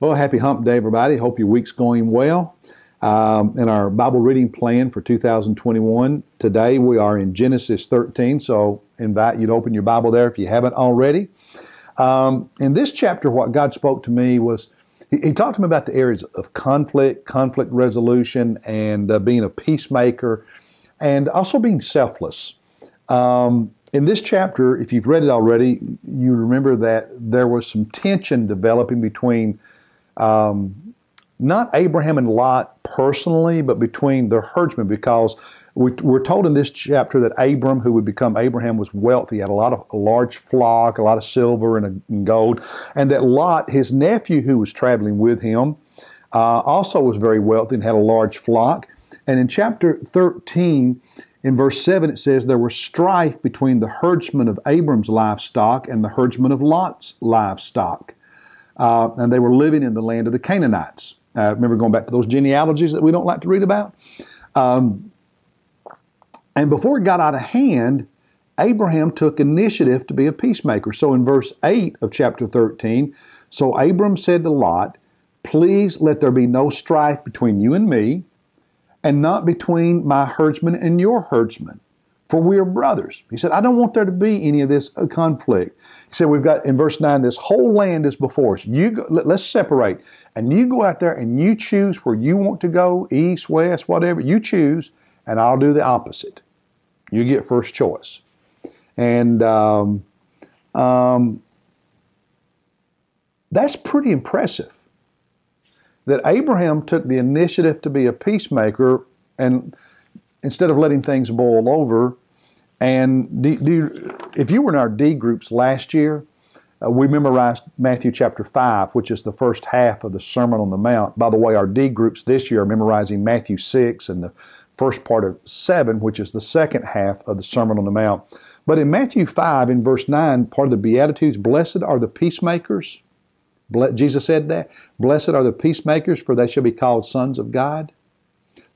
Well, happy hump day, everybody. Hope your week's going well. Um, in our Bible reading plan for 2021, today we are in Genesis 13, so invite you to open your Bible there if you haven't already. Um, in this chapter, what God spoke to me was he, he, talked to me about the areas of conflict, conflict resolution, and uh, being a peacemaker, and also being selfless. Um, in this chapter, if you've read it already, you remember that there was some tension developing between um, not Abraham and Lot personally, but between the herdsmen, because we, are told in this chapter that Abram, who would become Abraham, was wealthy, had a lot of a large flock, a lot of silver and, and gold, and that Lot, his nephew, who was traveling with him, uh, also was very wealthy and had a large flock. And in chapter 13, in verse 7, it says, There was strife between the herdsmen of Abram's livestock and the herdsmen of Lot's livestock. Uh, and they were living in the land of the Canaanites. Uh, remember going back to those genealogies that we don't like to read about? Um, and before it got out of hand, Abraham took initiative to be a peacemaker. So in verse 8 of chapter 13, so Abram said to Lot, Please let there be no strife between you and me and not between my herdsmen and your herdsmen, for we are brothers. He said, I don't want there to be any of this uh, conflict. He said, We've got in verse 9, this whole land is before us. You go, let's separate. And you go out there and you choose where you want to go, east, west, whatever. You choose, and I'll do the opposite. You get first choice. And um, um, that's pretty impressive that Abraham took the initiative to be a peacemaker and instead of letting things boil over. And if you were in our D groups last year, uh, we memorized Matthew chapter 5, which is the first half of the Sermon on the Mount. By the way, our D groups this year are memorizing Matthew 6 and the first part of 7, which is the second half of the Sermon on the Mount. But in Matthew 5, in verse 9, part of the Beatitudes, blessed are the peacemakers, Jesus said that. Blessed are the peacemakers, for they shall be called sons of God.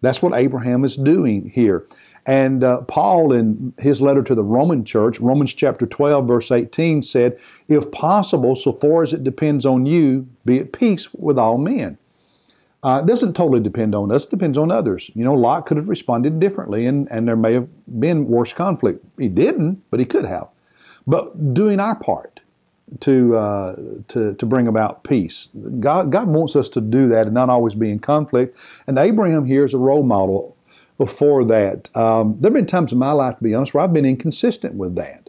That's what Abraham is doing here. And uh, Paul, in his letter to the Roman church, Romans chapter 12, verse 18, said, If possible, so far as it depends on you, be at peace with all men. Uh, it doesn't totally depend on us, it depends on others. You know, Lot could have responded differently, and, and there may have been worse conflict. He didn't, but he could have. But doing our part, to uh, to to bring about peace. God God wants us to do that and not always be in conflict. And Abraham here is a role model Before that. Um, there have been times in my life, to be honest, where I've been inconsistent with that.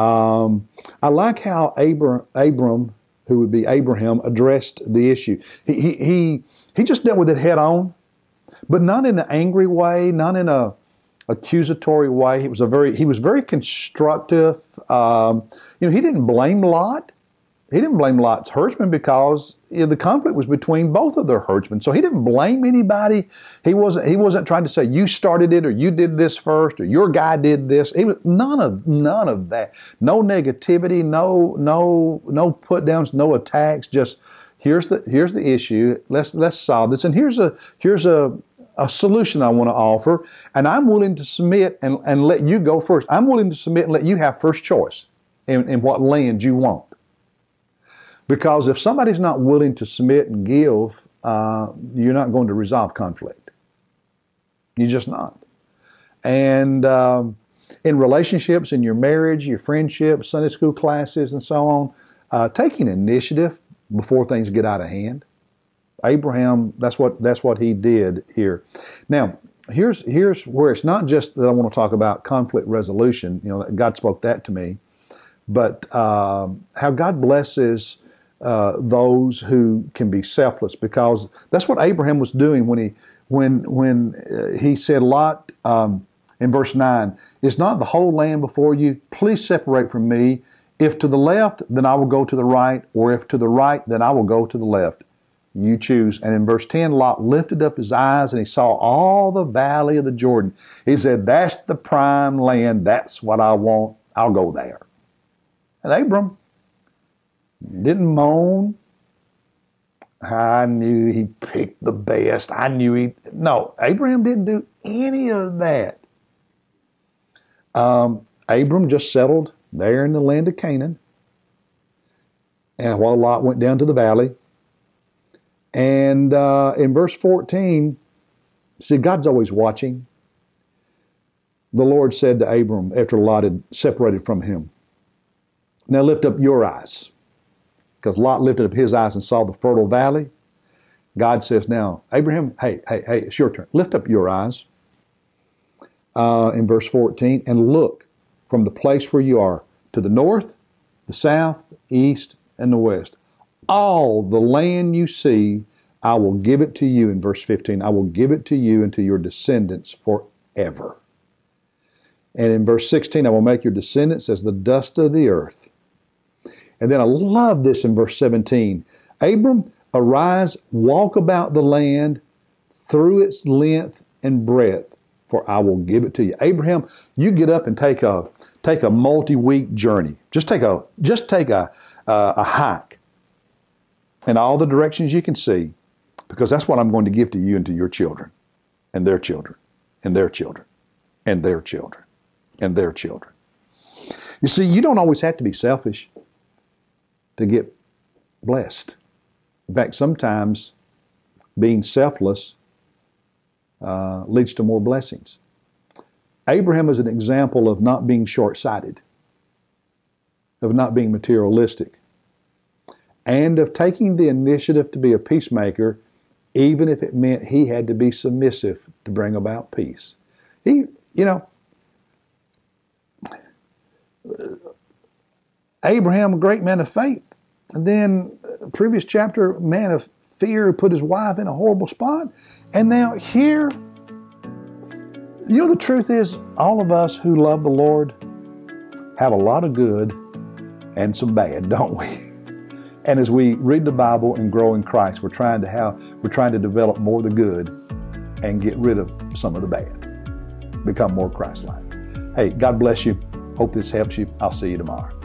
Um, I like how Abram, Abram, who would be Abraham, addressed the issue. He, he he he just dealt with it head on, but not in an angry way, not in a accusatory way. He was a very he was very constructive. Um, you know, he didn't blame Lot. He didn't blame Lot's herdsmen because you know, the conflict was between both of their herdsmen. So he didn't blame anybody. He wasn't he wasn't trying to say you started it or you did this first or your guy did this. He was none of none of that. No negativity, no no no put downs, no attacks, just here's the here's the issue. Let's let's solve this. And here's a here's a a solution I want to offer, and I'm willing to submit and, and let you go first. I'm willing to submit and let you have first choice in, in what land you want. Because if somebody's not willing to submit and give, uh, you're not going to resolve conflict. You're just not. And um, in relationships, in your marriage, your friendships, Sunday school classes, and so on, uh, taking initiative before things get out of hand. Abraham, that's what that's what he did here. Now, here's here's where it's not just that I want to talk about conflict resolution. You know, God spoke that to me, but uh, how God blesses uh, those who can be selfless, because that's what Abraham was doing when he when when uh, he said, "Lot." Um, in verse 9, is not the whole land before you? Please separate from me. If to the left, then I will go to the right, or if to the right, then I will go to the left. You choose. And in verse 10, Lot lifted up his eyes and he saw all the valley of the Jordan. He said, That's the prime land. That's what I want. I'll go there. And Abram didn't moan. I knew he picked the best. I knew he. No, Abraham didn't do any of that. Um, Abram just settled there in the land of Canaan. And while Lot went down to the valley, And uh, in verse 14, see, God's always watching. The Lord said to Abram after Lot had separated from him, Now lift up your eyes. Because Lot lifted up his eyes and saw the fertile valley. God says, Now, Abraham, hey, hey, hey, it's your turn. Lift up your eyes. Uh, in verse 14, and look from the place where you are to the north, the south, east, and the west. All the land you see, I will give it to you. In verse 15, I will give it to you and to your descendants forever. And in verse 16, I will make your descendants as the dust of the earth. And then I love this in verse 17. Abram, arise, walk about the land through its length and breadth, for I will give it to you. Abraham, you get up and take a take a multi-week journey. Just take a just take a uh, a hike in all the directions you can see, because that's what I'm going to give to you and to your children, and their children, and their children, and their children, and their children. You see, you don't always have to be selfish to get blessed. In fact, sometimes being selfless uh, leads to more blessings. Abraham is an example of not being short sighted, of not being materialistic, and of taking the initiative to be a peacemaker, even if it meant he had to be submissive to bring about peace. He, you know, Abraham, a great man of faith. And then, previous chapter, man of fear put his wife in a horrible spot. And now here, you know, the truth is, all of us who love the Lord have a lot of good and some bad, don't we? And as we read the Bible and grow in Christ, we're trying to have, we're trying to develop more of the good and get rid of some of the bad, become more Christ-like. Hey, God bless you. Hope this helps you. I'll see you tomorrow.